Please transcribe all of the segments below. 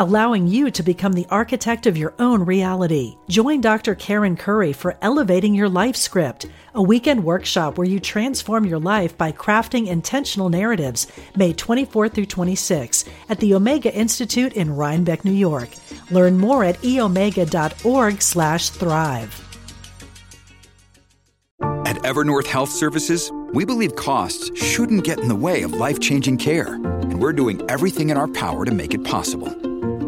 allowing you to become the architect of your own reality. Join Dr. Karen Curry for Elevating Your Life Script, a weekend workshop where you transform your life by crafting intentional narratives, May 24 through 26 at the Omega Institute in Rhinebeck, New York. Learn more at eomega.org/thrive. At Evernorth Health Services, we believe costs shouldn't get in the way of life-changing care, and we're doing everything in our power to make it possible.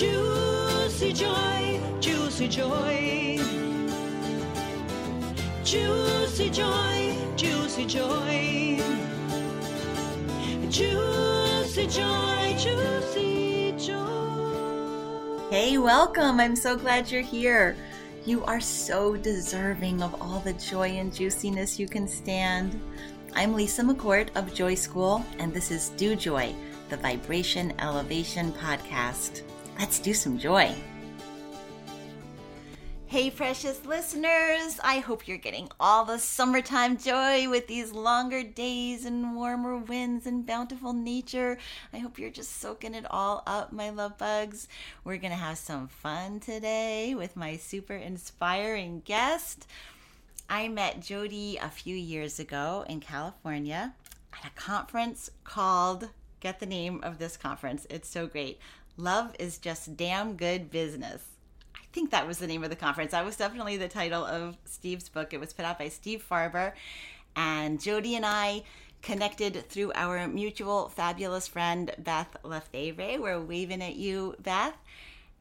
Juicy joy, juicy joy. Juicy joy, juicy joy. Juicy joy, juicy joy. Hey, welcome. I'm so glad you're here. You are so deserving of all the joy and juiciness you can stand. I'm Lisa McCourt of Joy School, and this is Do Joy, the Vibration Elevation Podcast. Let's do some joy. Hey, precious listeners! I hope you're getting all the summertime joy with these longer days and warmer winds and bountiful nature. I hope you're just soaking it all up, my love bugs. We're gonna have some fun today with my super inspiring guest. I met Jodee a few years ago in California at a conference called, get the name of this conference, it's so great. Love is just damn good business. I think that was the name of the conference. That was definitely the title of Steve's book. It was put out by Steve Farber. And Jodee and I connected through our mutual fabulous friend Beth Lefevre. We're waving at you, Beth.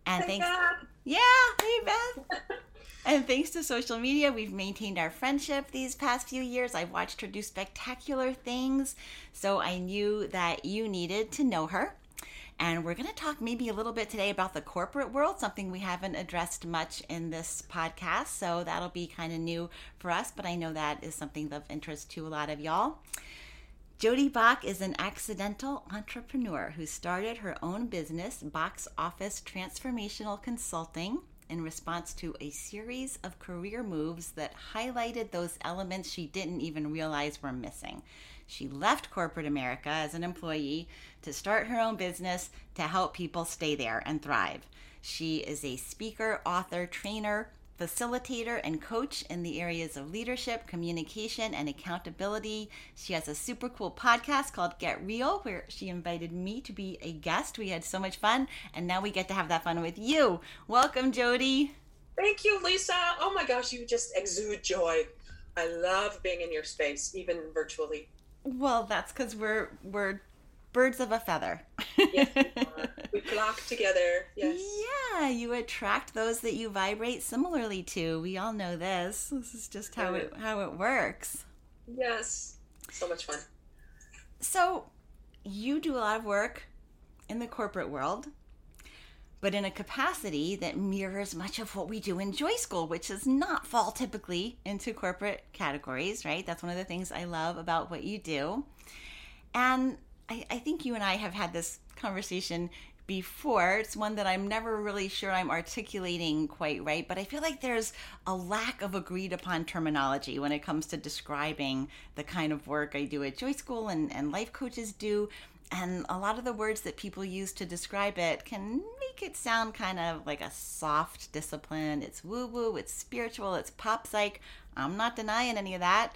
And Hey, thanks. Beth. Yeah, hey Beth. and thanks to social media, we've maintained our friendship these past few years. I've watched her do spectacular things, so I knew that you needed to know her. And we're going to talk maybe a little bit today about the corporate world, something we haven't addressed much in this podcast. So that'll be kind of new for us, but I know that is something of interest to a lot of y'all. Jodee Bock is an accidental entrepreneur who started her own business, Bocks Office Transformational Consulting, in response to a series of career moves that highlighted those elements she didn't even realize were missing. She left corporate America as an employee to start her own business to help people stay there and thrive. She is a speaker, author, trainer, facilitator and coach in the areas of leadership, communication, and accountability. She has a super cool podcast called Get Real, where she invited me to be a guest. We had so much fun, and now we get to have that fun with you. Welcome, Jodee. Thank you, Lisa. Oh my gosh, you just exude joy. I love being in your space, even virtually. Well, that's because we're we're birds of a feather. Yes, we are. we flock together. Yes. Yeah, you attract those that you vibrate similarly to. We all know this. This is just how it how it works. Yes. So much fun. So, you do a lot of work in the corporate world, but in a capacity that mirrors much of what we do in Joy School, which does not fall typically into corporate categories, right? That's one of the things I love about what you do. And I, I think you and I have had this conversation before. It's one that I'm never really sure I'm articulating quite right, but I feel like there's a lack of agreed upon terminology when it comes to describing the kind of work I do at Joy School and, and life coaches do. And a lot of the words that people use to describe it can make it sound kind of like a soft discipline. It's woo woo, it's spiritual, it's pop psych. I'm not denying any of that.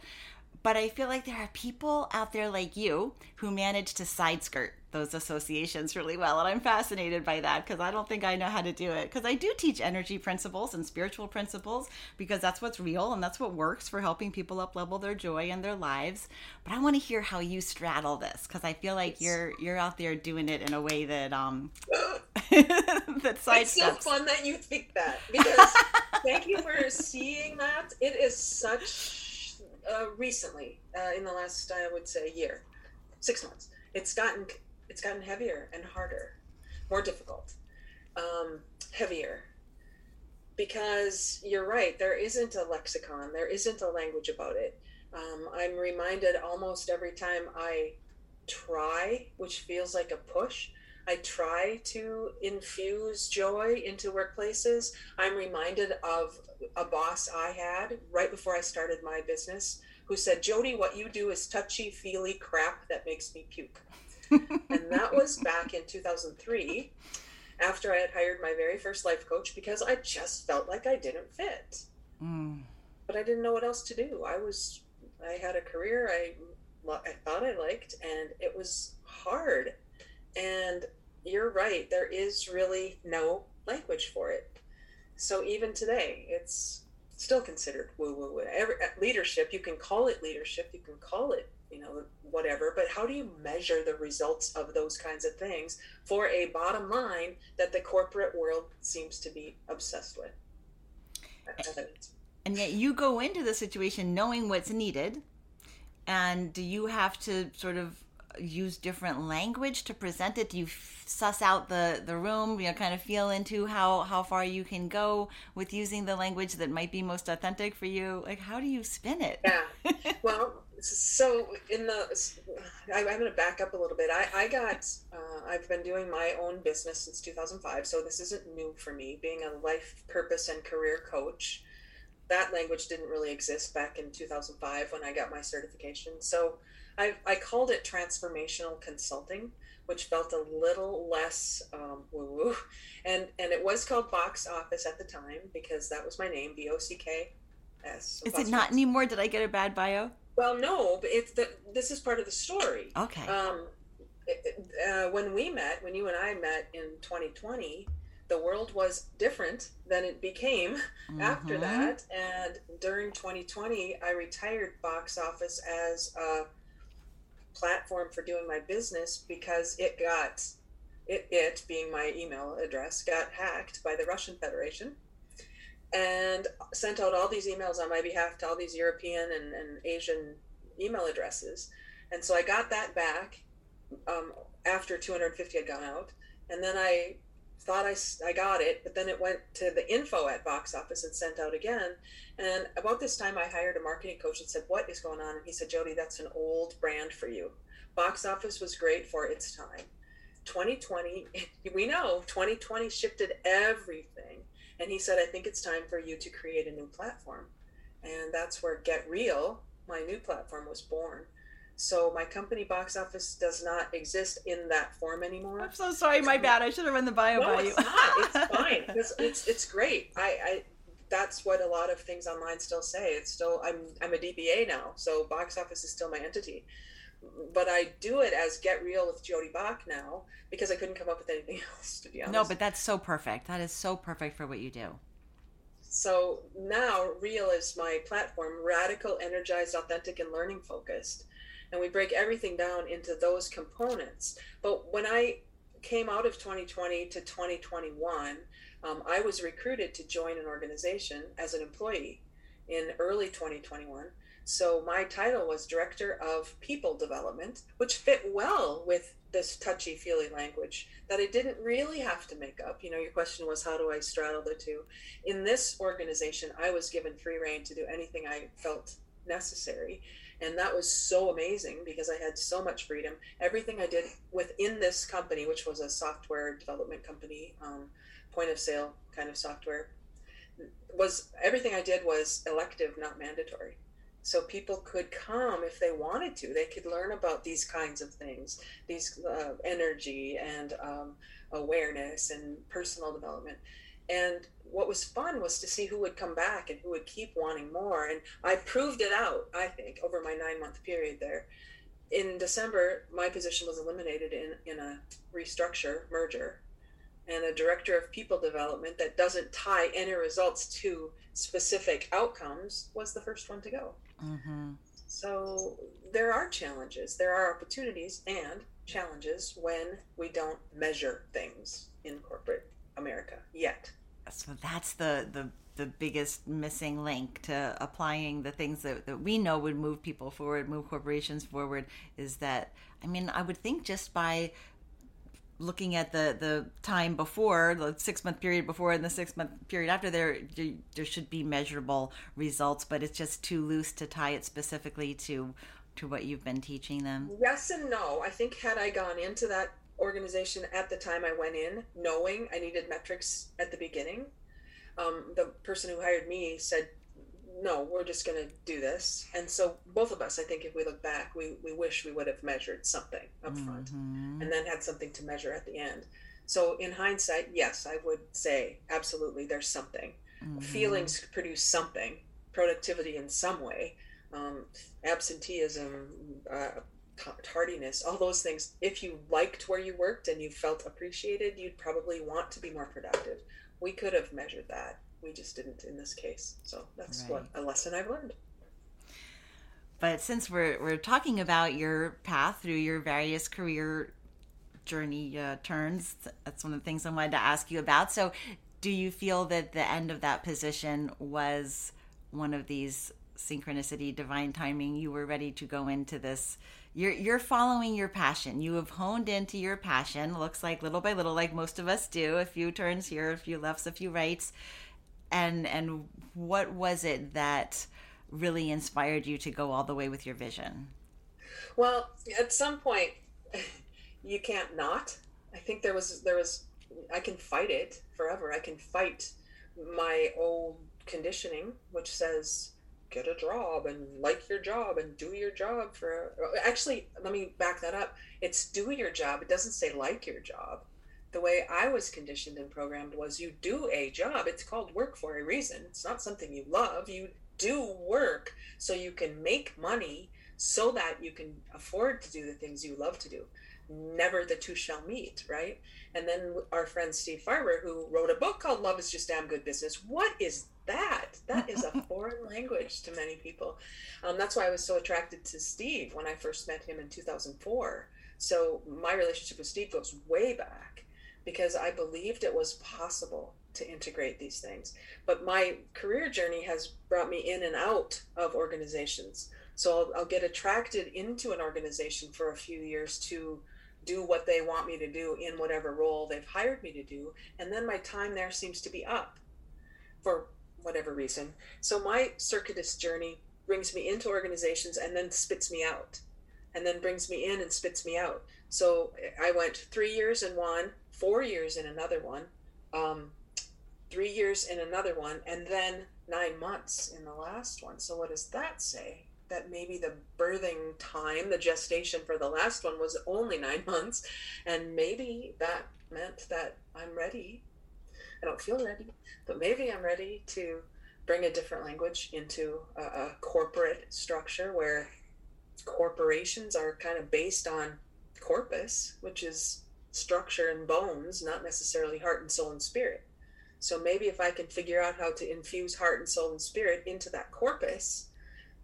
But I feel like there are people out there like you who manage to side skirt those associations really well. And I'm fascinated by that because I don't think I know how to do it. Because I do teach energy principles and spiritual principles because that's what's real and that's what works for helping people up level their joy and their lives. But I want to hear how you straddle this because I feel like you're you're out there doing it in a way that um that sidesteps. It's so fun that you think that because thank you for seeing that. It is such uh, recently uh, in the last I would say year, six months. It's gotten it's gotten heavier and harder, more difficult, um, heavier. Because you're right, there isn't a lexicon, there isn't a language about it. Um, I'm reminded almost every time I try, which feels like a push. I try to infuse joy into workplaces. I'm reminded of a boss I had right before I started my business who said, Jodee, what you do is touchy feely crap that makes me puke. and that was back in 2003 after I had hired my very first life coach because I just felt like I didn't fit. Mm. But I didn't know what else to do. I was, I had a career I, I thought I liked, and it was hard. And you're right, there is really no language for it. So even today, it's still considered woo woo woo. Every uh, leadership, you can call it leadership, you can call it, you know, whatever, but how do you measure the results of those kinds of things for a bottom line that the corporate world seems to be obsessed with? And yet you go into the situation knowing what's needed. And do you have to sort of use different language to present it? Do you f- suss out the, the room, you know, kind of feel into how, how far you can go with using the language that might be most authentic for you? Like, how do you spin it? Yeah. Well, so in the, I, I'm going to back up a little bit. I, I got, uh, I've been doing my own business since 2005. So this isn't new for me, being a life purpose and career coach. That language didn't really exist back in 2005 when I got my certification. So I, I called it transformational consulting, which felt a little less um, woo woo. And, and it was called Bocks Office at the time because that was my name, B O C K S. Is it not anymore? Did I get a bad bio? Well, no, but it's the, this is part of the story. Okay. Um, uh, when we met, when you and I met in 2020, the world was different than it became after Mhm. that. And during 2020, I retired Bocks Office as a platform for doing my business because it got it, it being my email address got hacked by the Russian Federation and sent out all these emails on my behalf to all these European and, and Asian email addresses. And so I got that back um, after 250 had gone out. And then I thought I, I got it, but then it went to the info at Bocks Office and sent out again. And about this time, I hired a marketing coach and said, What is going on? And he said, Jodee, that's an old brand for you. Bocks Office was great for its time. 2020, we know 2020 shifted everything. And he said, I think it's time for you to create a new platform. And that's where Get Real, my new platform, was born. So my company Bocks Office does not exist in that form anymore. I'm so sorry, my bad. I should have run the bio No, by you. it's not. It's fine. It's, it's it's great. I, I that's what a lot of things online still say. It's still I'm I'm a DBA now, so Bocks Office is still my entity. But I do it as Get Real with Jodee Bock now because I couldn't come up with anything else to be honest. no, but that's so perfect. That is so perfect for what you do. So now Real is my platform, radical, energized, authentic, and learning focused. And we break everything down into those components. But when I came out of 2020 to 2021, um, I was recruited to join an organization as an employee in early 2021. So my title was Director of People Development, which fit well with this touchy feely language that I didn't really have to make up. You know, your question was, how do I straddle the two? in this organization, I was given free reign to do anything I felt necessary. And that was so amazing because I had so much freedom. Everything I did within this company, which was a software development company, um, point of sale kind of software, was everything I did was elective, not mandatory. So people could come if they wanted to. They could learn about these kinds of things, these uh, energy and um, awareness and personal development And what was fun was to see who would come back and who would keep wanting more. And I proved it out, I think, over my nine month period there. In December, my position was eliminated in, in a restructure merger. And a director of people development that doesn't tie any results to specific outcomes was the first one to go. Mm-hmm. So there are challenges, there are opportunities and challenges when we don't measure things in corporate America yet. So that's the the the biggest missing link to applying the things that, that we know would move people forward, move corporations forward, is that I mean, I would think just by looking at the the time before the six month period before and the six month period after there there should be measurable results but it's just too loose to tie it specifically to to what you've been teaching them Yes and no. I think had I gone into that organization at the time I went in, knowing I needed metrics at the beginning, um, the person who hired me said, "No, we're just going to do this." And so both of us, I think, if we look back, we we wish we would have measured something up front, and then had something to measure at the end. So in hindsight, yes, I would say absolutely, there's something. Feelings produce something, productivity in some way, um, absenteeism, uh, tardiness, all those things. If you liked where you worked and you felt appreciated, you'd probably want to be more productive. We could have measured that. We just didn't in this case. So that's what a lesson I've learned. but since we're we're talking about your path through your various career journey uh, turns that's one of the things i wanted to ask you about so do you feel that the end of that position was one of these synchronicity divine timing you were ready to go into this you're you're following your passion you have honed into your passion looks like little by little like most of us do a few turns here a few lefts a few rights and and what was it that really inspired you to go all the way with your vision Well, at some point, you can't not. I think there was there was I can fight it forever. I can fight my old conditioning, which says get a job and like your job and do your job for. Actually, let me back that up. It's do your job. It doesn't say like your job. The way I was conditioned and programmed was you do a job. It's called work for a reason. It's not something you love. You do work so you can make money so that you can afford to do the things you love to do. Never the two shall meet, right? And then our friend Steve Farber, who wrote a book called Love is Just Damn Good Business. What is that? That is a foreign language to many people. Um, that's why I was so attracted to Steve when I first met him in 2004. So my relationship with Steve goes way back because I believed it was possible to integrate these things. But my career journey has brought me in and out of organizations. So I'll, I'll get attracted into an organization for a few years to do what they want me to do in whatever role they've hired me to do. And then my time there seems to be up for whatever reason. So my circuitous journey brings me into organizations and then spits me out, and then brings me in and spits me out. So I went three years in one, four years in another one, um, three years in another one, and then nine months in the last one. So what does that say? That maybe the birthing time, the gestation for the last one was only nine months, and maybe that meant that I'm ready I don't feel ready, but maybe I'm ready to bring a different language into a, a corporate structure where corporations are kind of based on corpus, which is structure and bones, not necessarily heart and soul and spirit. So maybe if I can figure out how to infuse heart and soul and spirit into that corpus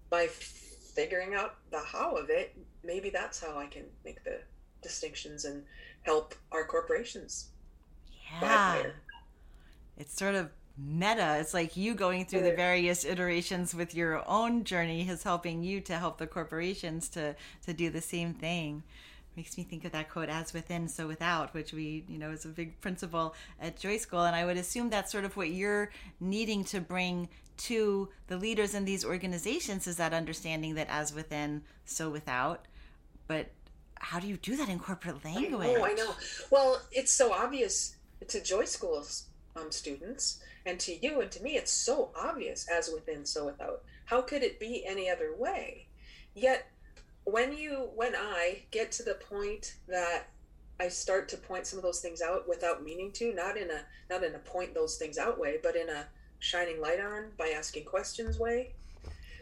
by figuring out the how of it, maybe that's how I can make the distinctions and help our corporations yeah. It's sort of meta. It's like you going through the various iterations with your own journey is helping you to help the corporations to to do the same thing. Makes me think of that quote as within so without which we you know is a big principle at joy school. And i would assume that's sort of what you're needing to bring to the leaders in these organizations is that understanding that as within so without. But how do you do that in corporate language Oh, I know. Well, it's so obvious to Joy School's um, students and to you and to me. It's so obvious as within, so without. How could it be any other way? Yet, when you, when I get to the point that I start to point some of those things out without meaning to, not in a not in a point those things out way, but in a shining light on by asking questions way.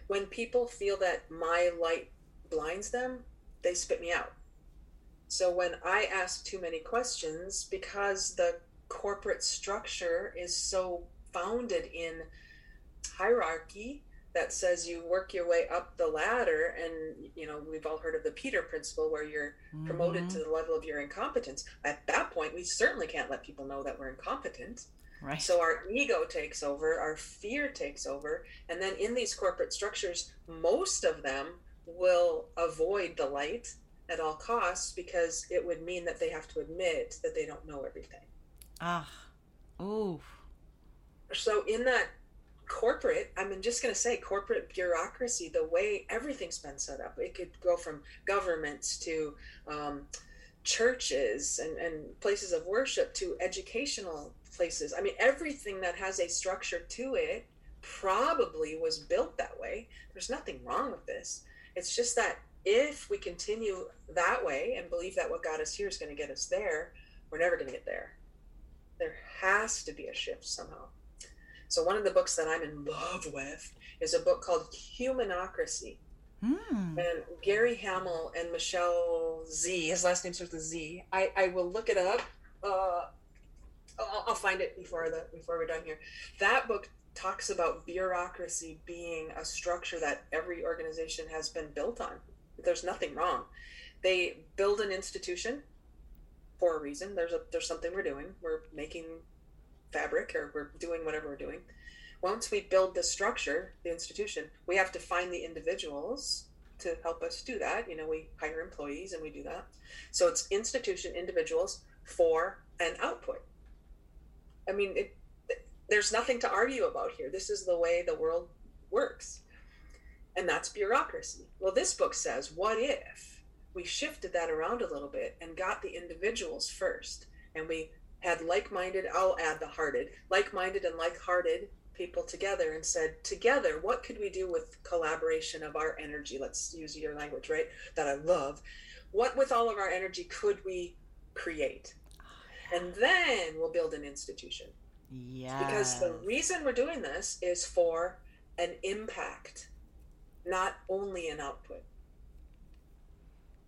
When people feel that my light blinds them, they spit me out. So when I ask too many questions, because the corporate structure is so founded in hierarchy that says you work your way up the ladder and you know we've all heard of the peter principle where you're promoted Mm-hmm. to the level of your incompetence at that point we certainly can't let people know that we're incompetent Right. so our ego takes over our fear takes over and then in these corporate structures most of them will avoid the light at all costs because it would mean that they have to admit that they don't know everything ah. Ooh. so in that corporate i'm just going to say corporate bureaucracy the way everything's been set up it could go from governments to um, churches and, and places of worship to educational places i mean everything that has a structure to it probably was built that way there's nothing wrong with this it's just that if we continue that way and believe that what got us here is going to get us there we're never going to get there there has to be a shift somehow so one of the books that I'm in love with is a book called Humanocracy. Hmm. And Gary Hamel and Michelle Z, his last name starts with Z. I, I will look it up. Uh, I'll, I'll find it before the before we're done here. That book talks about bureaucracy being a structure that every organization has been built on. There's nothing wrong. They build an institution for a reason. There's a there's something we're doing. We're making fabric or we're doing whatever we're doing. Once we build the structure, the institution, we have to find the individuals to help us do that. You know, we hire employees and we do that. So it's institution, individuals for an output. I mean, it, there's nothing to argue about here. This is the way the world works. And that's bureaucracy. Well, this book says, what if we shifted that around a little bit and got the individuals first. And we had like-minded i'll add the hearted like-minded and like-hearted people together and said together what could we do with collaboration of our energy? Let's use your language right? That i love. What with all of our energy could we create? And then we'll build an institution. Yeah. because the reason we're doing this is for an impact not only an output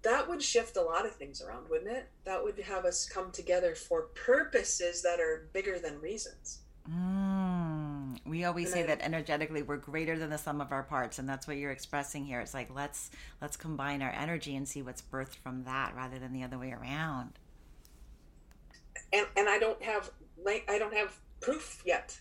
that would shift a lot of things around wouldn't it that would have us come together for purposes that are bigger than reasons Mm. We always And say I- that energetically we're greater than the sum of our parts, and that's what you're expressing here. It's like let's let's combine our energy and see what's birthed from that, rather than the other way around. and and i don't have like i don't have proof yet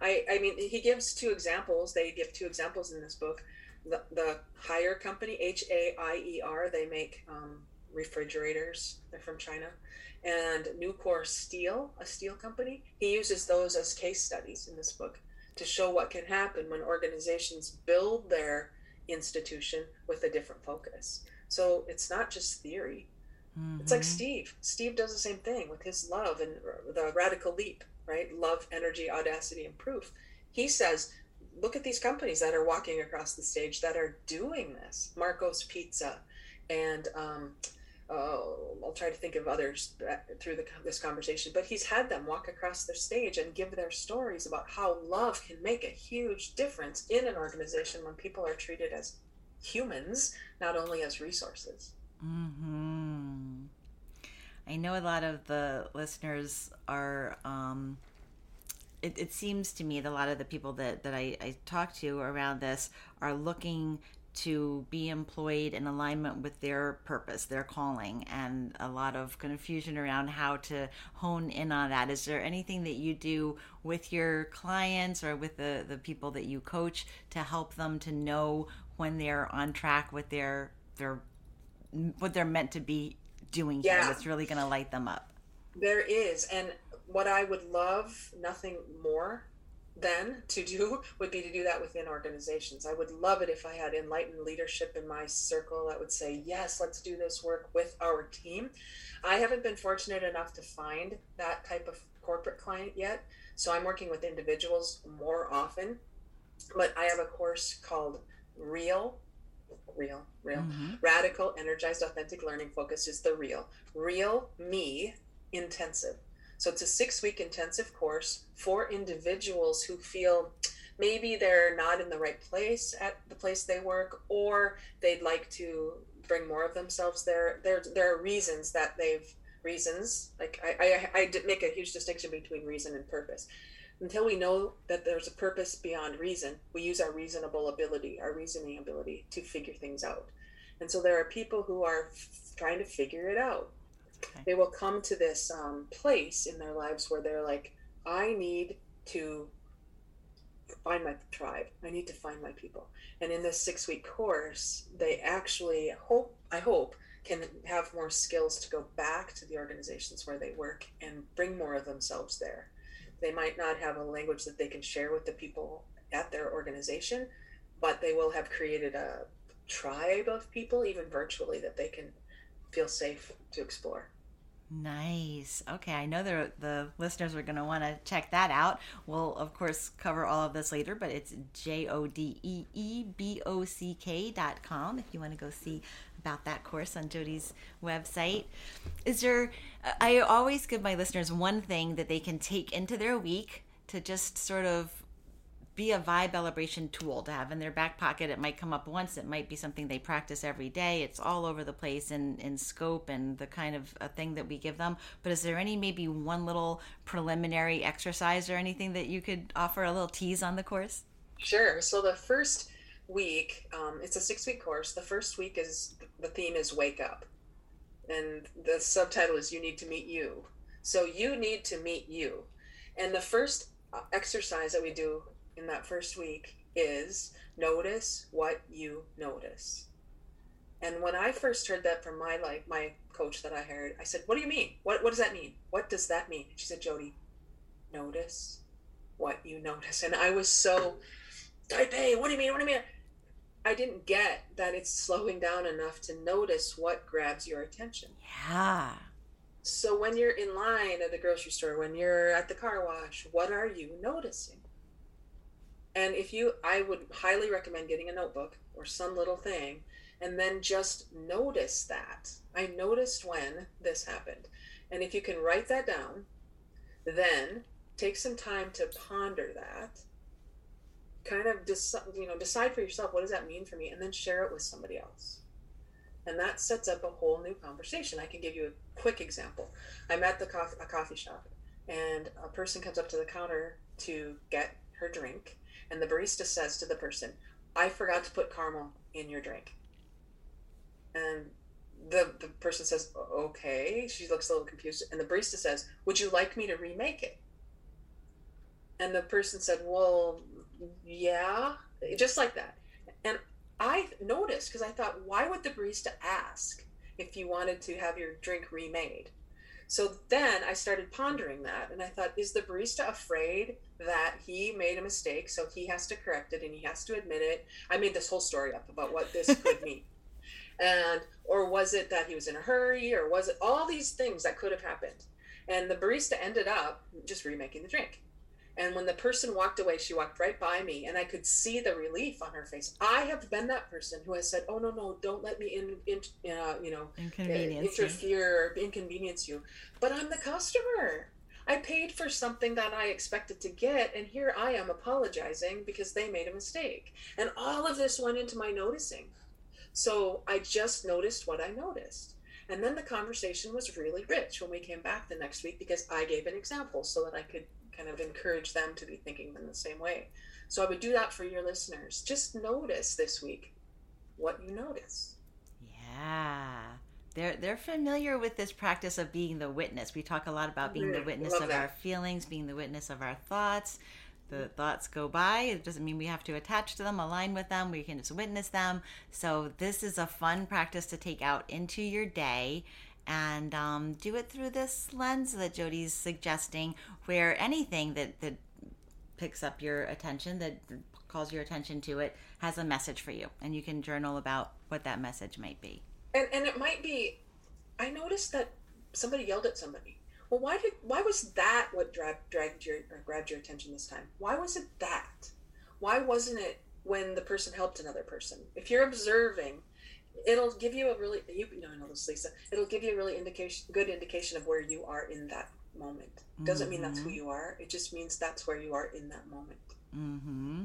i i mean he gives two examples they give two examples in this book the, the Haier company h-a-i-e-r they make um, refrigerators they're from china and nucor steel a steel company he uses those as case studies in this book to show what can happen when organizations build their institution with a different focus so it's not just theory it's like Mhm. Steve. Steve does the same thing with his love and the radical leap, right? Love, energy, audacity, and proof. He says, look at these companies that are walking across the stage that are doing this. Marco's Pizza, and um, oh, I'll try to think of others through the, this conversation. But he's had them walk across the stage and give their stories about how love can make a huge difference in an organization when people are treated as humans, not only as resources. hmm I know a lot of the listeners are. Um, it, it seems to me that a lot of the people that that I, I talk to around this are looking to be employed in alignment with their purpose, their calling, and a lot of confusion around how to hone in on that. Is there anything that you do with your clients or with the, the people that you coach to help them to know when they're on track with their their what they're meant to be doing here Yeah. that's really going to light them up? There is, and what I would love nothing more than to do would be to do that within organizations. I would love it if I had enlightened leadership in my circle that would say, yes, let's do this work with our team. I haven't been fortunate enough to find that type of corporate client yet, so I'm working with individuals more often. But I have a course called Real real, real. Mm-hmm. Radical, energized, authentic learning focus is the real. Real me intensive. So it's a six week intensive course for individuals who feel maybe they're not in the right place at the place they work or they'd like to bring more of themselves there. There, there are reasons that they've reasons like I, I, I make a huge distinction between reason and purpose until we know that there's a purpose beyond reason, we use our reasonable ability, our reasoning ability to figure things out. And so there are people who are f- trying to figure it out. Okay. They will come to this um, place in their lives where they're like, I need to find my tribe. I need to find my people. And in this six week course, they actually hope, I hope, can have more skills to go back to the organizations where they work and bring more of themselves there they might not have a language that they can share with the people at their organization, but they will have created a tribe of people, even virtually, that they can feel safe to explore. Nice. Okay, I know the the listeners are going to want to check that out. We'll of course cover all of this later, but it's j o d e e b o c k dot com if you want to go see about that course on Jodee's website. Is there? I always give my listeners one thing that they can take into their week to just sort of be a vibe elevation tool to have in their back pocket. It might come up once. It might be something they practice every day. It's all over the place in, in scope and the kind of a thing that we give them. But is there any maybe one little preliminary exercise or anything that you could offer a little tease on the course? Sure. So the first week, um, it's a six week course. The first week is the theme is wake up, and the subtitle is you need to meet you. So you need to meet you, and the first uh, exercise that we do in that first week is notice what you notice. And when I first heard that from my like my coach that I hired, I said, "What do you mean? What what does that mean? What does that mean?" She said, "Jodee, notice what you notice." And I was so, type A. What do you mean? What do you mean? I didn't get that it's slowing down enough to notice what grabs your attention. Yeah. So when you're in line at the grocery store, when you're at the car wash, what are you noticing? And if you, I would highly recommend getting a notebook or some little thing and then just notice that. I noticed when this happened. And if you can write that down, then take some time to ponder that. Kind of decide, you know, decide for yourself what does that mean for me, and then share it with somebody else. And that sets up a whole new conversation. I can give you a quick example. I'm at the coffee, a coffee shop, and a person comes up to the counter to get her drink, and the barista says to the person, "I forgot to put caramel in your drink." And the the person says, "Okay." She looks a little confused, and the barista says, "Would you like me to remake it?" And the person said, "Well, yeah," just like that. And I noticed because I thought, why would the barista ask if you wanted to have your drink remade? So then I started pondering that, and I thought, is the barista afraid that he made a mistake, so he has to correct it and he has to admit it? I made this whole story up about what this could mean. And or was it that he was in a hurry, or was it all these things that could have happened? And the barista ended up just remaking the drink. And when the person walked away, she walked right by me, and I could see the relief on her face. I have been that person who has said, "Oh no, no, don't let me in, in uh, you know, Inconvenience you. interfere, or inconvenience you." But I'm the customer. I paid for something that I expected to get, and here I am apologizing because they made a mistake. And all of this went into my noticing. So I just noticed what I noticed. And then the conversation was really rich when we came back the next week because I gave an example so that I could kind of encourage them to be thinking in the same way. So I would do that for your listeners. Just notice this week what you notice. Yeah. They're they're familiar with this practice of being the witness. We talk a lot about being the witness of that. our feelings, being the witness of our thoughts. The thoughts go by. It doesn't mean we have to attach to them, align with them. We can just witness them. So this is a fun practice to take out into your day and um, do it through this lens that Jodee's suggesting, where anything that that picks up your attention, that calls your attention to it, has a message for you, and you can journal about what that message might be. And and it might be I noticed that somebody yelled at somebody. Well, why did why was that what dragged dragged your or grabbed your attention this time? Why was it that? Why wasn't it when the person helped another person. If you're observing, it'll give you a really you know I know this Lisa. It'll give you a really indication good indication of where you are in that moment. Doesn't mean that's who you are. It just means that's where you are in that moment. Mm-hmm.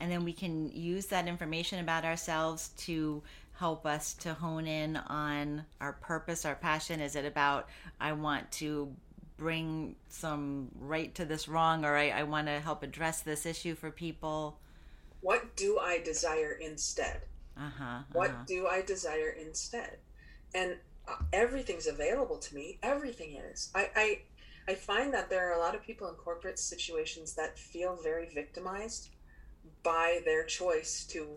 And then we can use that information about ourselves to help us to hone in on our purpose, our passion. Is it about, I want to bring some right to this wrong, or I, I want to help address this issue for people? What do I desire instead? Uh huh. What do I desire instead? And uh, everything's available to me. Everything is. I, I I find that there are a lot of people in corporate situations that feel very victimized by their choice to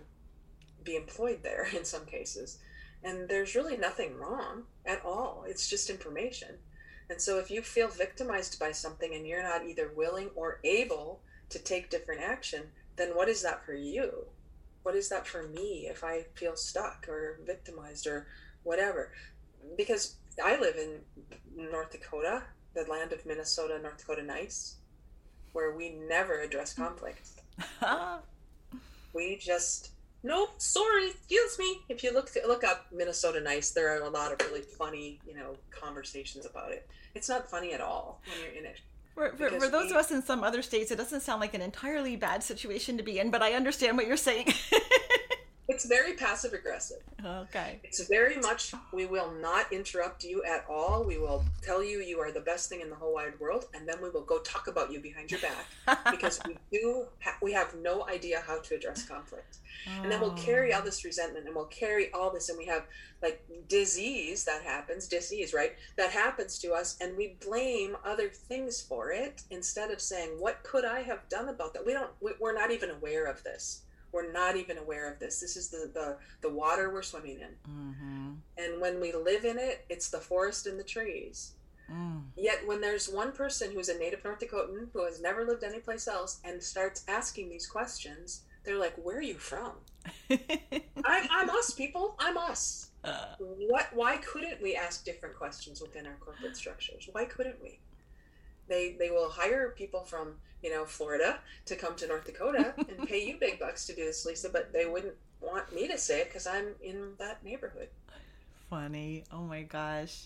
be employed there in some cases. And there's really nothing wrong at all. It's just information. And so if you feel victimized by something and you're not either willing or able to take different action, then what is that for you? What is that for me if I feel stuck or victimized or whatever? Because I live in North Dakota, the land of Minnesota, North Dakota nice, where we never address hmm. conflict. we just nope sorry excuse me. If you look look up minnesota nice there are a lot of really funny you know conversations about it. It's not funny at all when you're in it. For, for, for those we- of us in some other states, it doesn't sound like an entirely bad situation to be in, but I understand what you're saying. it's very passive aggressive. Okay. it's very much we will not interrupt you at all. We will tell you you are the best thing in the whole wide world and then we will go talk about you behind your back because we do ha- we have no idea how to address conflict. And then we'll oh. carry all this resentment and we'll carry all this and we have like disease that happens disease right that happens to us and we blame other things for it instead of saying what could i have done about that? We don't we, we're not even aware of this we're not even aware of this this is the the, the water we're swimming in Mm-hmm. and when we live in it it's the forest and the trees Mm. Yet, when there's one person who's a native North Dakotan who has never lived anyplace else and starts asking these questions, they're like, "Where are you from?" I'm, I'm us, people. I'm us. What? Why couldn't we ask different questions within our corporate structures? Why couldn't we? They they will hire people from you know Florida to come to North Dakota and pay you big bucks to do this, Lisa, but they wouldn't want me to say it because I'm in that neighborhood. Funny. Oh my gosh.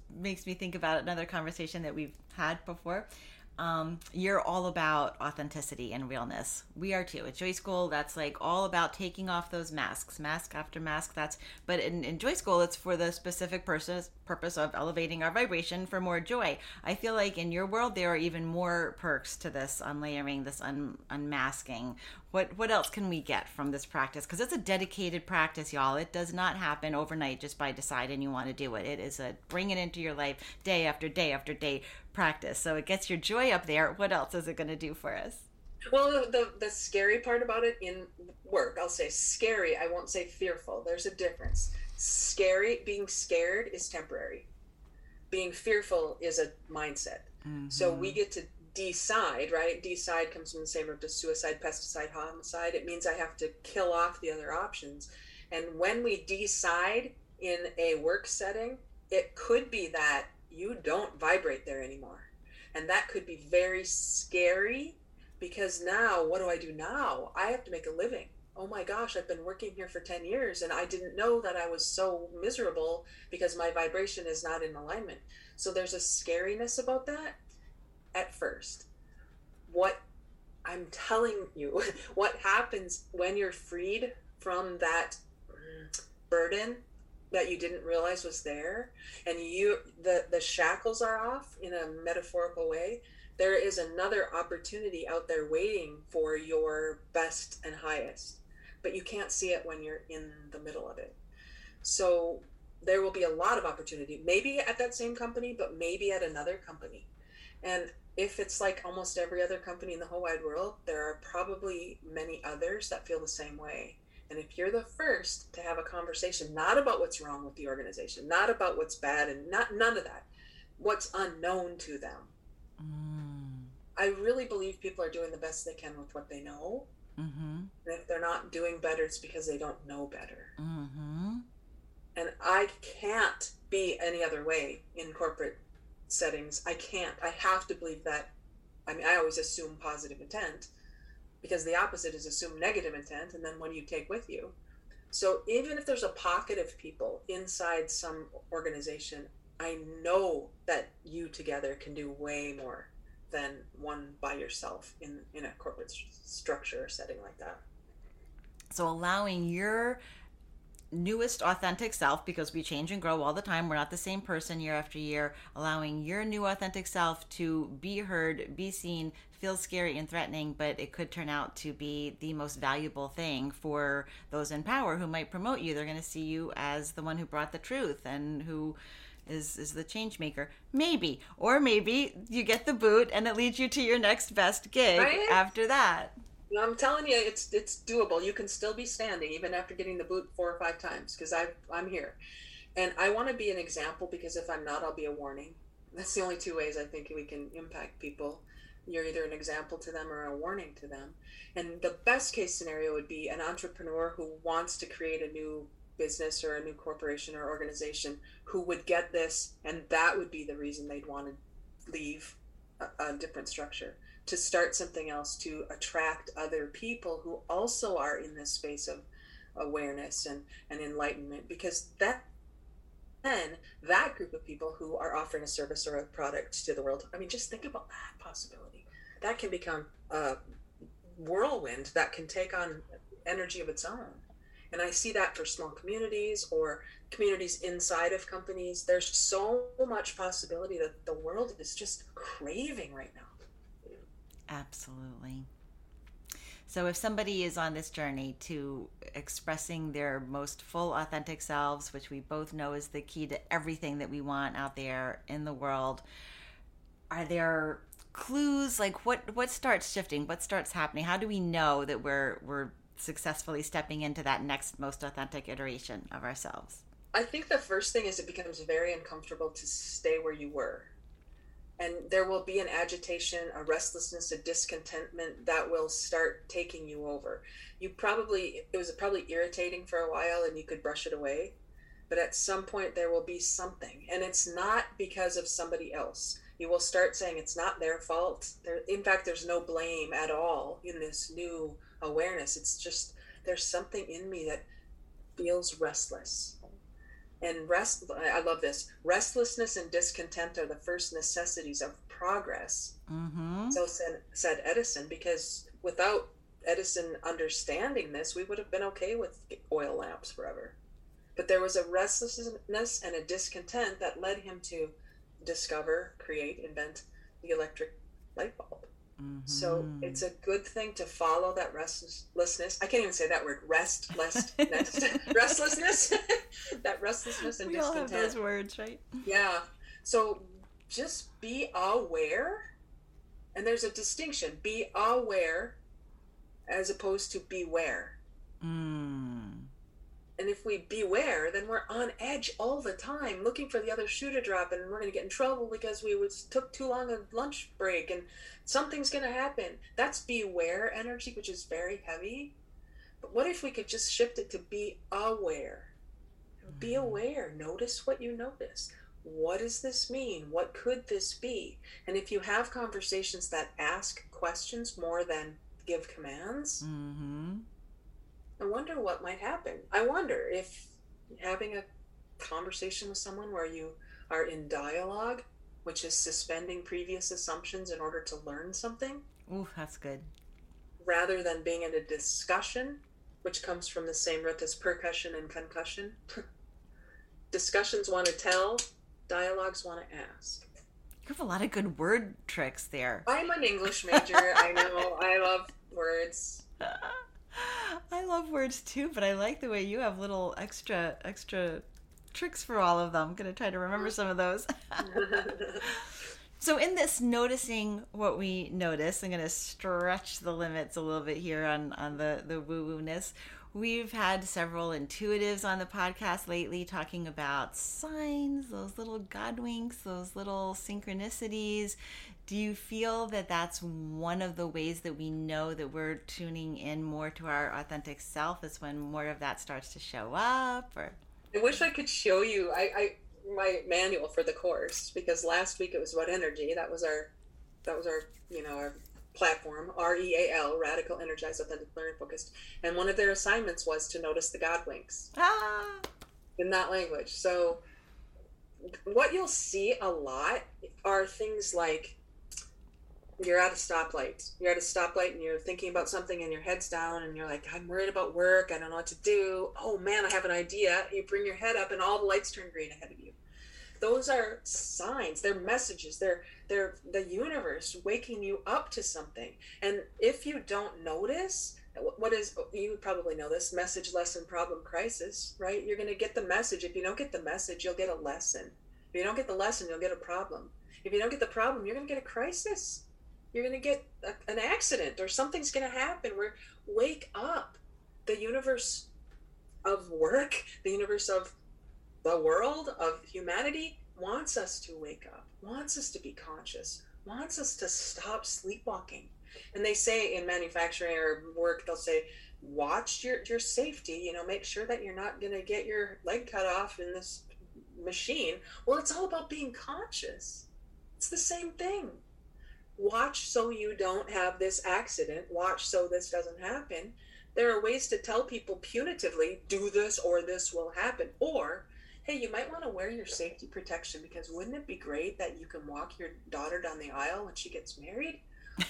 makes me think about another conversation that we've had before. Um, you're all about authenticity and realness. We are too. At Joy School, that's like all about taking off those masks, mask after mask. That's but in, in Joy School, it's for the specific purpose purpose of elevating our vibration for more joy. I feel like in your world there are even more perks to this unlayering, this un, unmasking. What what else can we get from this practice? Because it's a dedicated practice, y'all. It does not happen overnight just by deciding you want to do it. It is a bring it into your life day after day after day practice. So it gets your joy up there. What else is it going to do for us? Well, the, the the scary part about it in work, I'll say scary. I won't say fearful. There's a difference. Scary, being scared is temporary. Being fearful is a mindset. So we mm-hmm. get to decide, right? Decide comes from the same root as suicide, pesticide, homicide. It means I have to kill off the other options. And when we decide in a work setting, it could be that you don't vibrate there anymore. And that could be very scary because now what do I do now? I have to make a living. Oh my gosh, I've been working here for 10 years and I didn't know that I was so miserable because my vibration is not in alignment. So there's a scariness about that at first. What I'm telling you, what happens when you're freed from that mm, burden that you didn't realize was there and you the the shackles are off in a metaphorical way there is another opportunity out there waiting for your best and highest. But you can't see it when you're in the middle of it. So there will be a lot of opportunity. Maybe at that same company but maybe at another company and if it's like almost every other company in the whole wide world there are probably many others that feel the same way and if you're the first to have a conversation, not about what's wrong with the organization, not about what's bad, and not none of that, what's unknown to them. Mm. I really believe people are doing the best they can with what they know. Mm-hmm. And if they're not doing better, it's because they don't know better. Mm-hmm. And I can't be any other way in corporate settings. I can't. I have to believe that. I mean, I always assume positive intent because the opposite is assume negative intent and then what do you take with you so even if there's a pocket of people inside some organization i know that you together can do way more than one by yourself in in a corporate st- structure or setting like that so allowing your newest authentic self because we change and grow all the time. We're not the same person year after year. Allowing your new authentic self to be heard, be seen, feel scary and threatening, but it could turn out to be the most valuable thing for those in power who might promote you. They're going to see you as the one who brought the truth and who is is the change maker maybe or maybe you get the boot and it leads you to your next best gig right? after that I'm telling you, it's it's doable. You can still be standing even after getting the boot four or five times because I I'm here, and I want to be an example because if I'm not, I'll be a warning. That's the only two ways I think we can impact people. You're either an example to them or a warning to them. And the best case scenario would be an entrepreneur who wants to create a new business or a new corporation or organization who would get this, and that would be the reason they'd want to leave a, a different structure to start something else to attract other people who also are in this space of awareness and, and enlightenment because that then that group of people who are offering a service or a product to the world i mean just think about that possibility. That can become a whirlwind that can take on energy of its own. And i see that for small communities or communities inside of companies. There's so much possibility that the world is just craving right now Absolutely. So, if somebody is on this journey to expressing their most full, authentic selves, which we both know is the key to everything that we want out there in the world, are there clues? Like, what what starts shifting? What starts happening? How do we know that we're we're successfully stepping into that next most authentic iteration of ourselves? I think the first thing is it becomes very uncomfortable to stay where you were and there will be an agitation, a restlessness, a discontentment that will start taking you over. You probably, it was probably irritating for a while and you could brush it away, but at some point there will be something, and it's not because of somebody else. You will start saying it's not their fault. There, in fact, there's no blame at all in this new awareness. It's just there's something in me that feels restless and rest i love this restlessness and discontent are the first necessities of progress. Mm-hmm. so said, said edison because without edison understanding this we would have been okay with oil lamps forever. But there was a restlessness and a discontent that led him to discover create invent the electric light bulb Mm-hmm. So it's a good thing to follow that restlessness. I can't even say that word. Restlessness. restlessness. that restlessness and we discontent. all have those words, right? Yeah. So just be aware, and there's a distinction. Be aware, as opposed to beware. Mm. And if we beware, then we're on edge all the time, looking for the other shoe to drop, and we're going to get in trouble because we was took too long a lunch break, and something's going to happen. That's beware energy, which is very heavy. But what if we could just shift it to be aware? Be aware. Notice what you notice. What does this mean? What could this be? And if you have conversations that ask questions more than give commands, Mm-hmm. I wonder what might happen. I wonder if having a conversation with someone where you are in dialogue, which is suspending previous assumptions in order to learn something, Ooh, that's good. rather than being in a discussion, which comes from the same root as percussion and concussion. Discussions want to tell, dialogues want to ask. You have a lot of good word tricks there. I'm an English major. I know. I love words. I love words too, but I like the way you have little extra extra tricks for all of them. I'm gonna try to remember some of those. so in this noticing what we notice, I'm gonna stretch the limits a little bit here on on the the woo woo ness. We've had several intuitives on the podcast lately talking about signs, those little God winks, those little synchronicities. Do you feel that that's one of the ways that we know that we're tuning in more to our authentic self is when more of that starts to show up or I wish I could show you I, I my manual for the course because last week it was about energy. That was our that was our you know our platform R E A L Radical Energized Authentic Learning Focused, and one of their assignments was to notice the God winks ah in that language. So what you'll see a lot are things like you're at a stoplight. You're at a stoplight and you're thinking about something and your head's down and you're like, I'm worried about work. I don't know what to do. Oh man, I have an idea. You bring your head up and all the lights turn green ahead of you. Those are signs. They're messages. They're they're the universe waking you up to something. And if you don't notice, what is you probably know this message lesson problem crisis, right? You're going to get the message. If you don't get the message, you'll get a lesson. If you don't get the lesson, you'll get a problem. If you don't get the problem, you're going to get a crisis you're going to get a, an accident or something's going to happen where wake up. The universe of work the universe of the world of humanity wants us to wake up wants us to be conscious wants us to stop sleepwalking. And they say in manufacturing or work they'll say watch your, your safety you know make sure that you're not going to get your leg cut off in this machine. Well it's all about being conscious. It's the same thing watch so you don't have this accident, watch so this doesn't happen. There are ways to tell people punitively, do this or this will happen. Or, hey, you might want to wear your safety protection because wouldn't it be great that you can walk your daughter down the aisle when she gets married?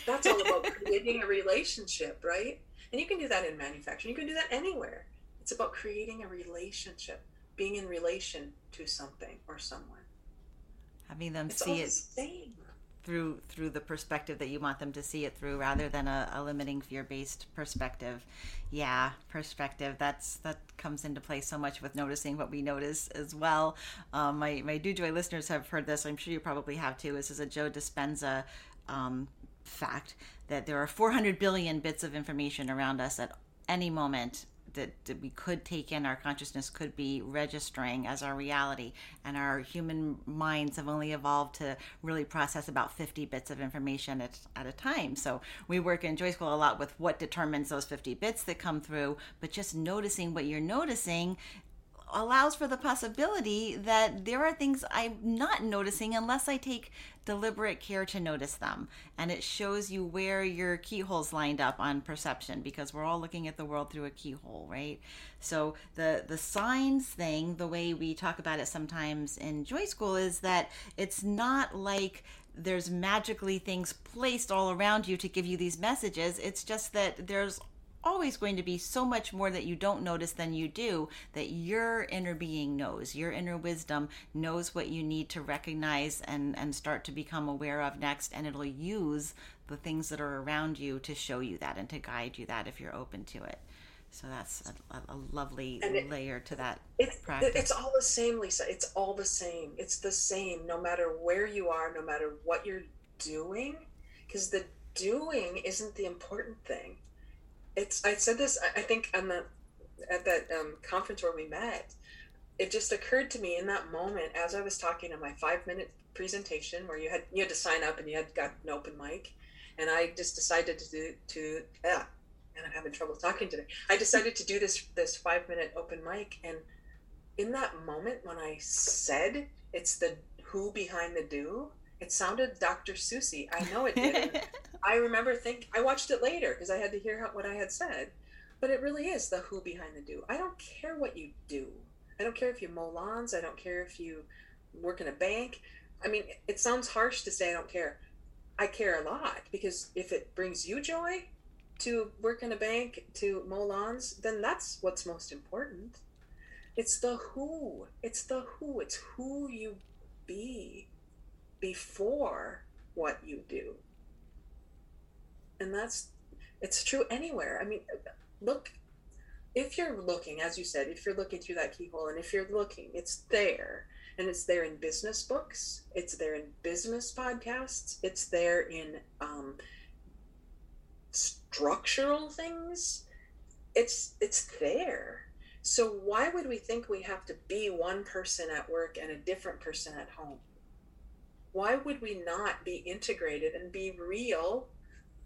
That's all about creating a relationship, right? And you can do that in manufacturing, you can do that anywhere. It's about creating a relationship, being in relation to something or someone. having them It's see it same. Through through the perspective that you want them to see it through rather than a, a limiting fear-based perspective. Yeah perspective that's that comes into play so much with noticing what we notice as well. Um, my my do joy listeners have heard this i'm sure you probably have too. This is a joe dispenza um, fact that there are 400 billion bits of information around us at any moment that, that we could take in our consciousness could be registering as our reality. And our human minds have only evolved to really process about 50 bits of information at, at a time. So we work in joy school a lot with what determines those 50 bits that come through. But just noticing what you're noticing allows for the possibility that there are things I'm not noticing unless I take deliberate care to notice them. And it shows you where your keyholes lined up on perception because we're all looking at the world through a keyhole, right? So the the signs thing, the way we talk about it sometimes in Joy School is that it's not like there's magically things placed all around you to give you these messages. It's just that there's always going to be so much more that you don't notice than you do that your inner being knows your inner wisdom knows what you need to recognize and and start to become aware of next and it'll use the things that are around you to show you that and to guide you that if you're open to it so that's a, a lovely it- layer to that It's, practice it's all the same, Lisa. It's all the same. It's the same no matter where you are, no matter what you're doing, because the doing isn't the important thing. It's I said this I think on the at that um, conference where we met, it just occurred to me in that moment as I was talking in my five minute presentation where you had you had to sign up and you had got an open mic, and I just decided to do to yeah, and I'm having trouble talking today. I decided to do this this five minute open mic, and in that moment when I said it's the who behind the do, it sounded Dr. Seuss-y. I know it did. I remember think I watched it later because I had to hear how, what I had said, but it really is the who behind the do. I don't care what you do. I don't care if you mow lawns. I don't care if you work in a bank. I mean, it sounds harsh to say I don't care. I care a lot because if it brings you joy to work in a bank, to mow lawns, then that's what's most important. It's the who. It's the who. It's who you be before what you do. And that's, it's true anywhere. I mean, look, if you're looking, as you said, if you're looking through that keyhole and if you're looking, it's there. And it's there in business books, it's there in business podcasts, it's there in um, structural things. It's it's there. So why would we think we have to be one person at work and a different person at home? Why would we not be integrated and be real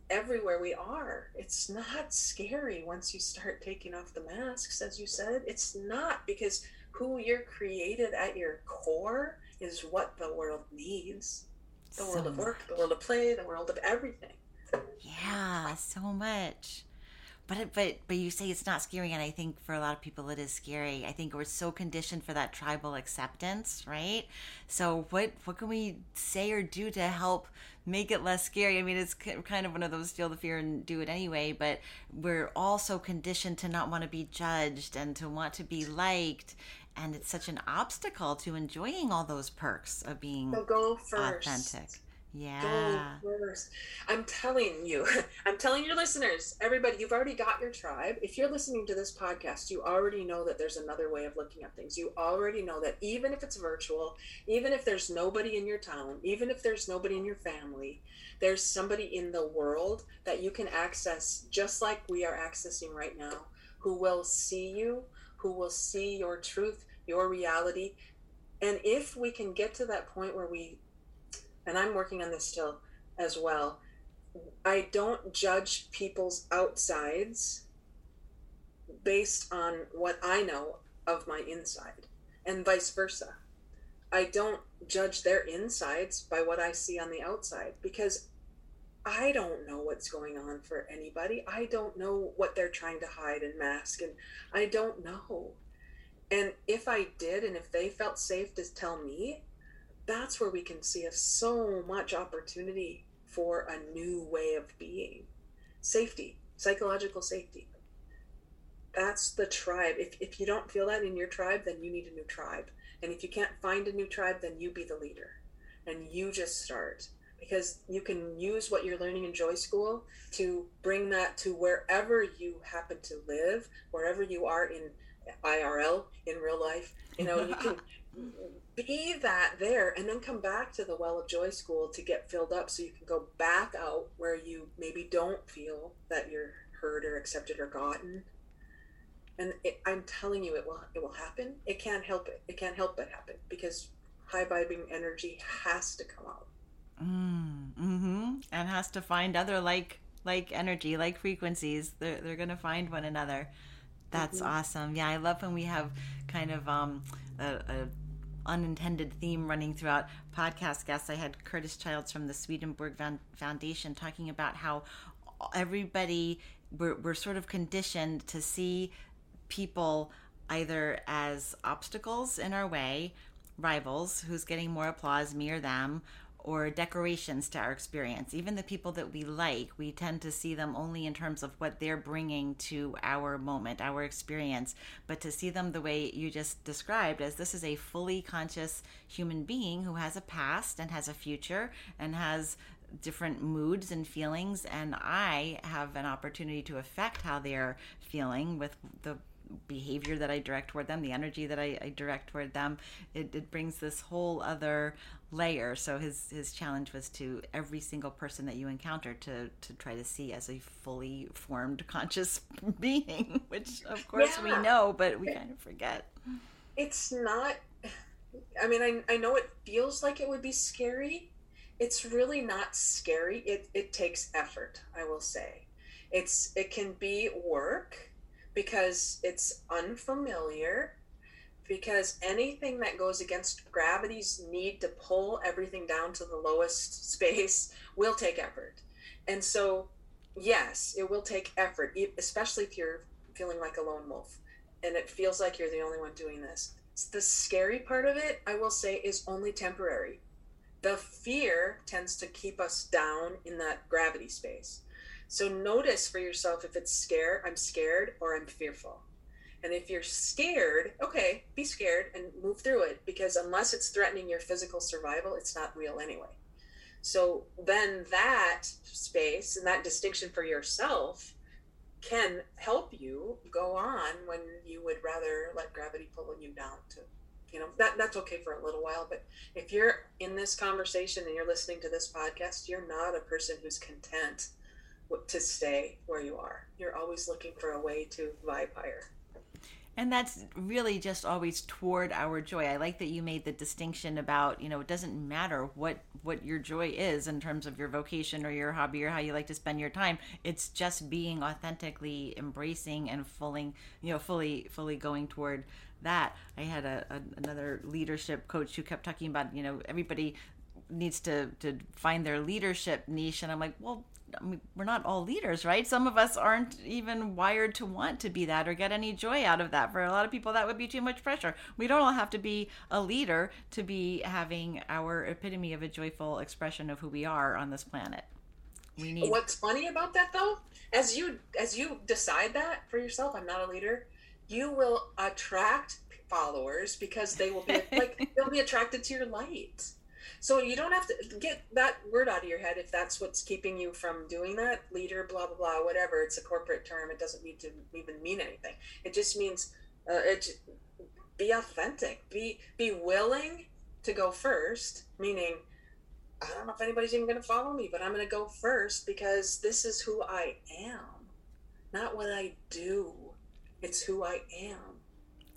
everywhere we are? It's not scary once you start taking off the masks, as you said. It's not because who you're created at your core is what the world needs. The So world of work, the world of play, the world of everything. Yeah, so much. But but but you say it's not scary, and I think for a lot of people it is scary. I think we're so conditioned for that tribal acceptance, right? So what what can we say or do to help make it less scary? I mean, it's kind of one of those feel the fear and do it anyway. But we're all so conditioned to not want to be judged and to want to be liked, and it's such an obstacle to enjoying all those perks of being So go first. authentic. Go Yeah. first. I'm telling you, I'm telling your listeners, everybody, you've already got your tribe. If you're listening to this podcast, you already know that there's another way of looking at things. You already know that even if it's virtual, even if there's nobody in your town, even if there's nobody in your family, there's somebody in the world that you can access just like we are accessing right now, who will see you, who will see your truth, your reality. And if we can get to that point where we and I'm working on this still as well. I don't judge people's outsides based on what I know of my inside, and vice versa. I don't judge their insides by what I see on the outside because I don't know what's going on for anybody. I don't know what they're trying to hide and mask, and I don't know. And if I did, and if they felt safe to tell me, that's where we can see so much opportunity for a new way of being. Safety psychological safety. That's the tribe. If, if you don't feel that in your tribe then you need a new tribe. And if you can't find a new tribe then you be the leader. And you just start. Because you can use what you're learning in joy school to bring that to wherever you happen to live wherever you are in irl in real life. You know you can be that there and then come back to the well of joy school to get filled up so you can go back out where you maybe don't feel that you're heard or accepted or gotten and it, i'm telling you it will it will happen it can't help it it can't help but happen because high vibing energy has to come out Mm, hmm And has to find other like like energy, like frequencies. They're they're gonna find one another. That's awesome. Yeah, I love when we have kind of um a, a unintended theme running throughout podcast guests. I had Curtis Childs from the Swedenborg Foundation talking about how everybody we're, we're sort of conditioned to see people either as obstacles in our way, rivals who's getting more applause, me or them, or decorations to our experience. Even the people that we like, we tend to see them only in terms of what they're bringing to our moment, our experience. But to see them the way you just described, as this is a fully conscious human being who has a past and has a future and has different moods and feelings and I have an opportunity to affect how they're feeling with the behavior that I direct toward them, the energy that I, I direct toward them. It, it brings this whole other layer. So his his challenge was to every single person that you encounter to to try to see as a fully formed conscious being, which of course we know, but we kind of forget. it's not i mean I, I know it feels like it would be scary it's really not scary it, it takes effort i will say it's it can be work because it's unfamiliar because anything that goes against gravity's need to pull everything down to the lowest space will take effort and so yes it will take effort especially if you're feeling like a lone wolf and it feels like you're the only one doing this. The scary part of it, I will say, is only temporary. The fear tends to keep us down in that gravity space. So notice for yourself if it's scare, I'm scared, or I'm fearful. And if you're scared, okay, be scared and move through it because unless it's threatening your physical survival, it's not real anyway. So then that space and that distinction for yourself can help you go on when you would rather let gravity pull you down to you know that that's okay for a little while but if you're in this conversation and you're listening to this podcast you're not a person who's content to stay where you are you're always looking for a way to vibe higher And that's really just always toward our joy. I like that you made the distinction about, you know, it doesn't matter what what your joy is in terms of your vocation or your hobby or how you like to spend your time. It's just being authentically embracing and fully, you know, fully fully going toward that. I had a, a another leadership coach who kept talking about, you know, everybody needs to to find their leadership niche and I'm like, well, I mean, we're not all leaders, right? Some of us aren't even wired to want to be that or get any joy out of that. For a lot of people, that would be too much pressure. We don't all have to be a leader to be having our epitome of a joyful expression of who we are on this planet. We need. what's funny about that though as you as you decide that for yourself i'm not a leader you will attract followers because they will be like they'll be attracted to your light so you don't have to get that word out of your head if that's what's keeping you from doing that leader blah blah blah whatever it's a corporate term it doesn't need to even mean anything it just means uh, it be authentic be be willing to go first meaning I don't know if anybody's even going to follow me, but I'm going to go first because this is who I am, not what I do. It's who I am.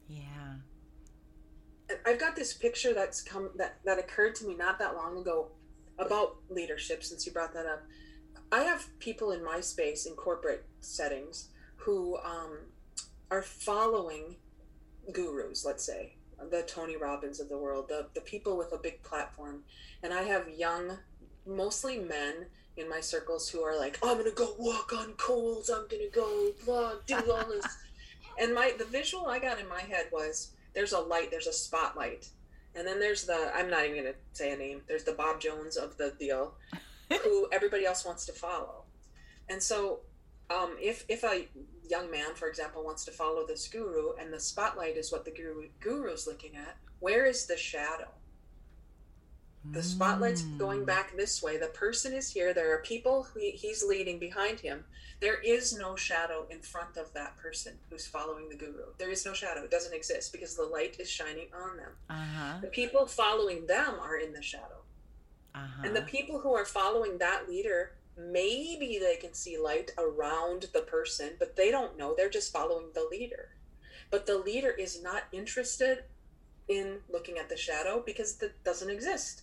yeah. I've got this picture that's come that that occurred to me not that long ago about leadership. Since you brought that up, I have people in my space in corporate settings who um, are following gurus. Let's say the Tony Robbins of the world, the the people with a big platform, and I have young, mostly men in my circles who are like, I'm gonna go walk on coals. I'm gonna go blah, do all this. and my the visual I got in my head was there's a light, there's a spotlight, and then there's the I'm not even gonna say a name. There's the Bob Jones of the deal, who everybody else wants to follow. And so, um, if if a young man, for example, wants to follow this guru, and the spotlight is what the guru guru's looking at, where is the shadow? The spotlight's going back this way. The person is here. There are people he- he's leading behind him. There is no shadow in front of that person who's following the guru. There is no shadow. It doesn't exist because the light is shining on them. Uh huh. The people following them are in the shadow. Uh huh. And the people who are following that leader, maybe they can see light around the person, but they don't know. They're just following the leader. But the leader is not interested in looking at the shadow because that doesn't exist.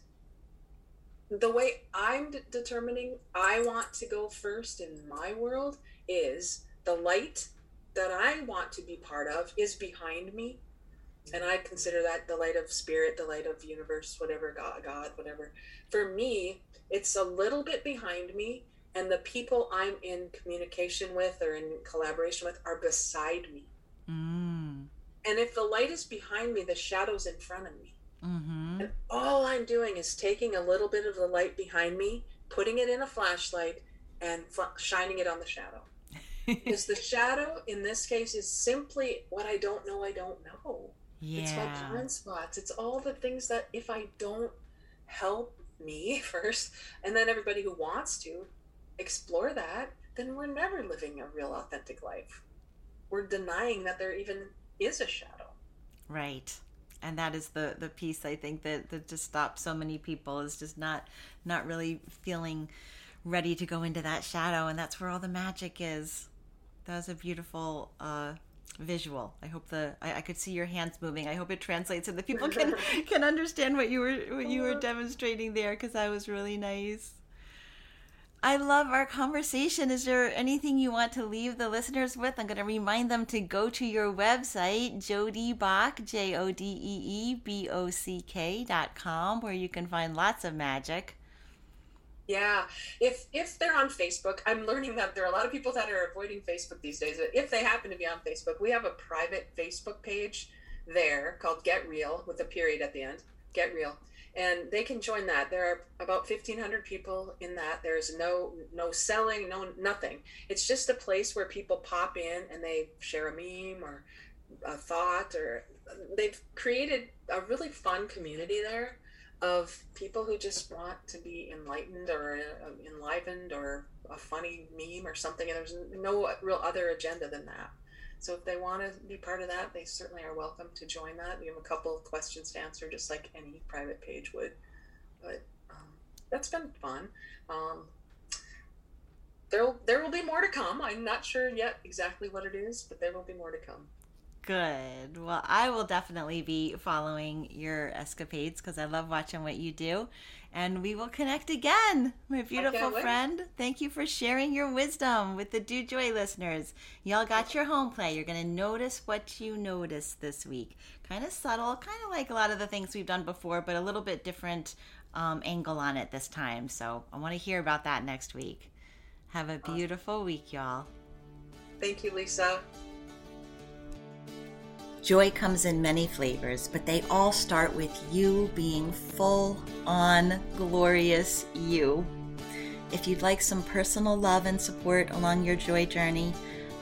The way I'm de- determining I want to go first in my world is the light that I want to be part of is behind me. And I consider that the light of spirit, the light of universe, whatever, God, God, whatever for me, it's a little bit behind me, and the people I'm in communication with or in collaboration with are beside me. Mm. And if the light is behind me, the shadow's in front of me. Mm-hmm. Mm-hmm. And all I'm doing is taking a little bit of the light behind me, putting it in a flashlight, and fl- shining it on the shadow. Because the shadow in this case is simply what I don't know, I don't know. Yeah. It's my blind spots. It's all the things that if I don't help me first, and then everybody who wants to explore that, then we're never living a real authentic life. we're denying that there even is a shadow. Right. And that is the the piece I think that that just stops so many people is just not not really feeling ready to go into that shadow and that's where all the magic is. That was a beautiful uh visual. I hope the I, I could see your hands moving. I hope it translates and the people can can understand what you were what you were demonstrating there because that was really nice. I love our conversation. Is there anything you want to leave the listeners with? I'm going to remind them to go to your website, Jodee Bock, J O D E E B O C K dot com, where you can find lots of magic. Yeah, if if they're on Facebook, I'm learning that there are a lot of people that are avoiding Facebook these days. If they happen to be on Facebook, we have a private Facebook page there called Get Real with a period at the end. Get Real, and they can join that. There are about 1,500 people in that. There's no no selling, no nothing. It's just a place where people pop in and they share a meme or a thought, or they've created a really fun community there of people who just want to be enlightened or uh, enlivened or a funny meme or something. And there's no real other agenda than that. So if they want to be part of that, they certainly are welcome to join that. We have a couple of questions to answer, just like any private page would. But um, that's been fun. Um, there, there will be more to come. I'm not sure yet exactly what it is, but there will be more to come. Good. Well, I will definitely be following your escapades because I love watching what you do. And we will connect again, my beautiful wait. friend. Thank you for sharing your wisdom with the Do Joy listeners. Y'all got your home play. You're going to notice what you notice this week. Kind of subtle, kind of like a lot of the things we've done before, but a little bit different um, angle on it this time. So I want to hear about that next week. Have a beautiful week, y'all. Thank you, Lisa. Joy comes in many flavors, but they all start with you being full on glorious you. If you'd like some personal love and support along your joy journey,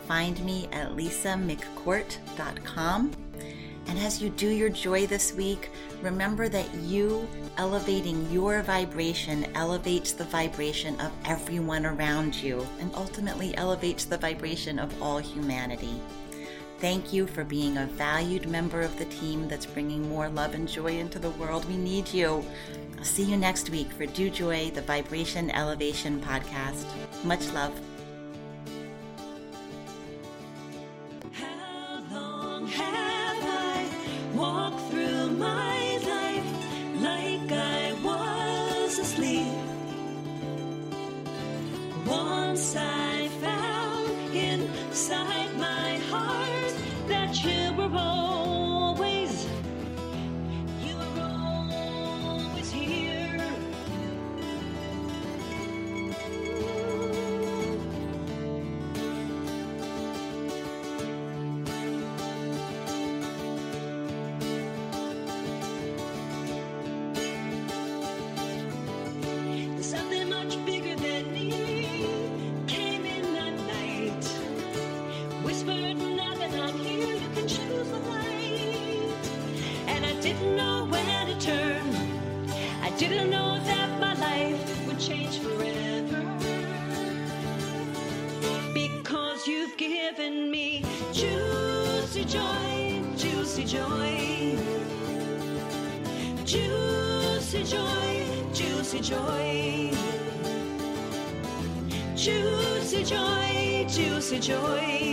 find me at lisamccourt.com. And as you do your joy this week, remember that you elevating your vibration elevates the vibration of everyone around you and ultimately elevates the vibration of all humanity. Thank you for being a valued member of the team that's bringing more love and joy into the world. We need you. I'll see you next week for Do Joy, the Vibration Elevation podcast. Much love. Joy. Juicy joy, juicy joy.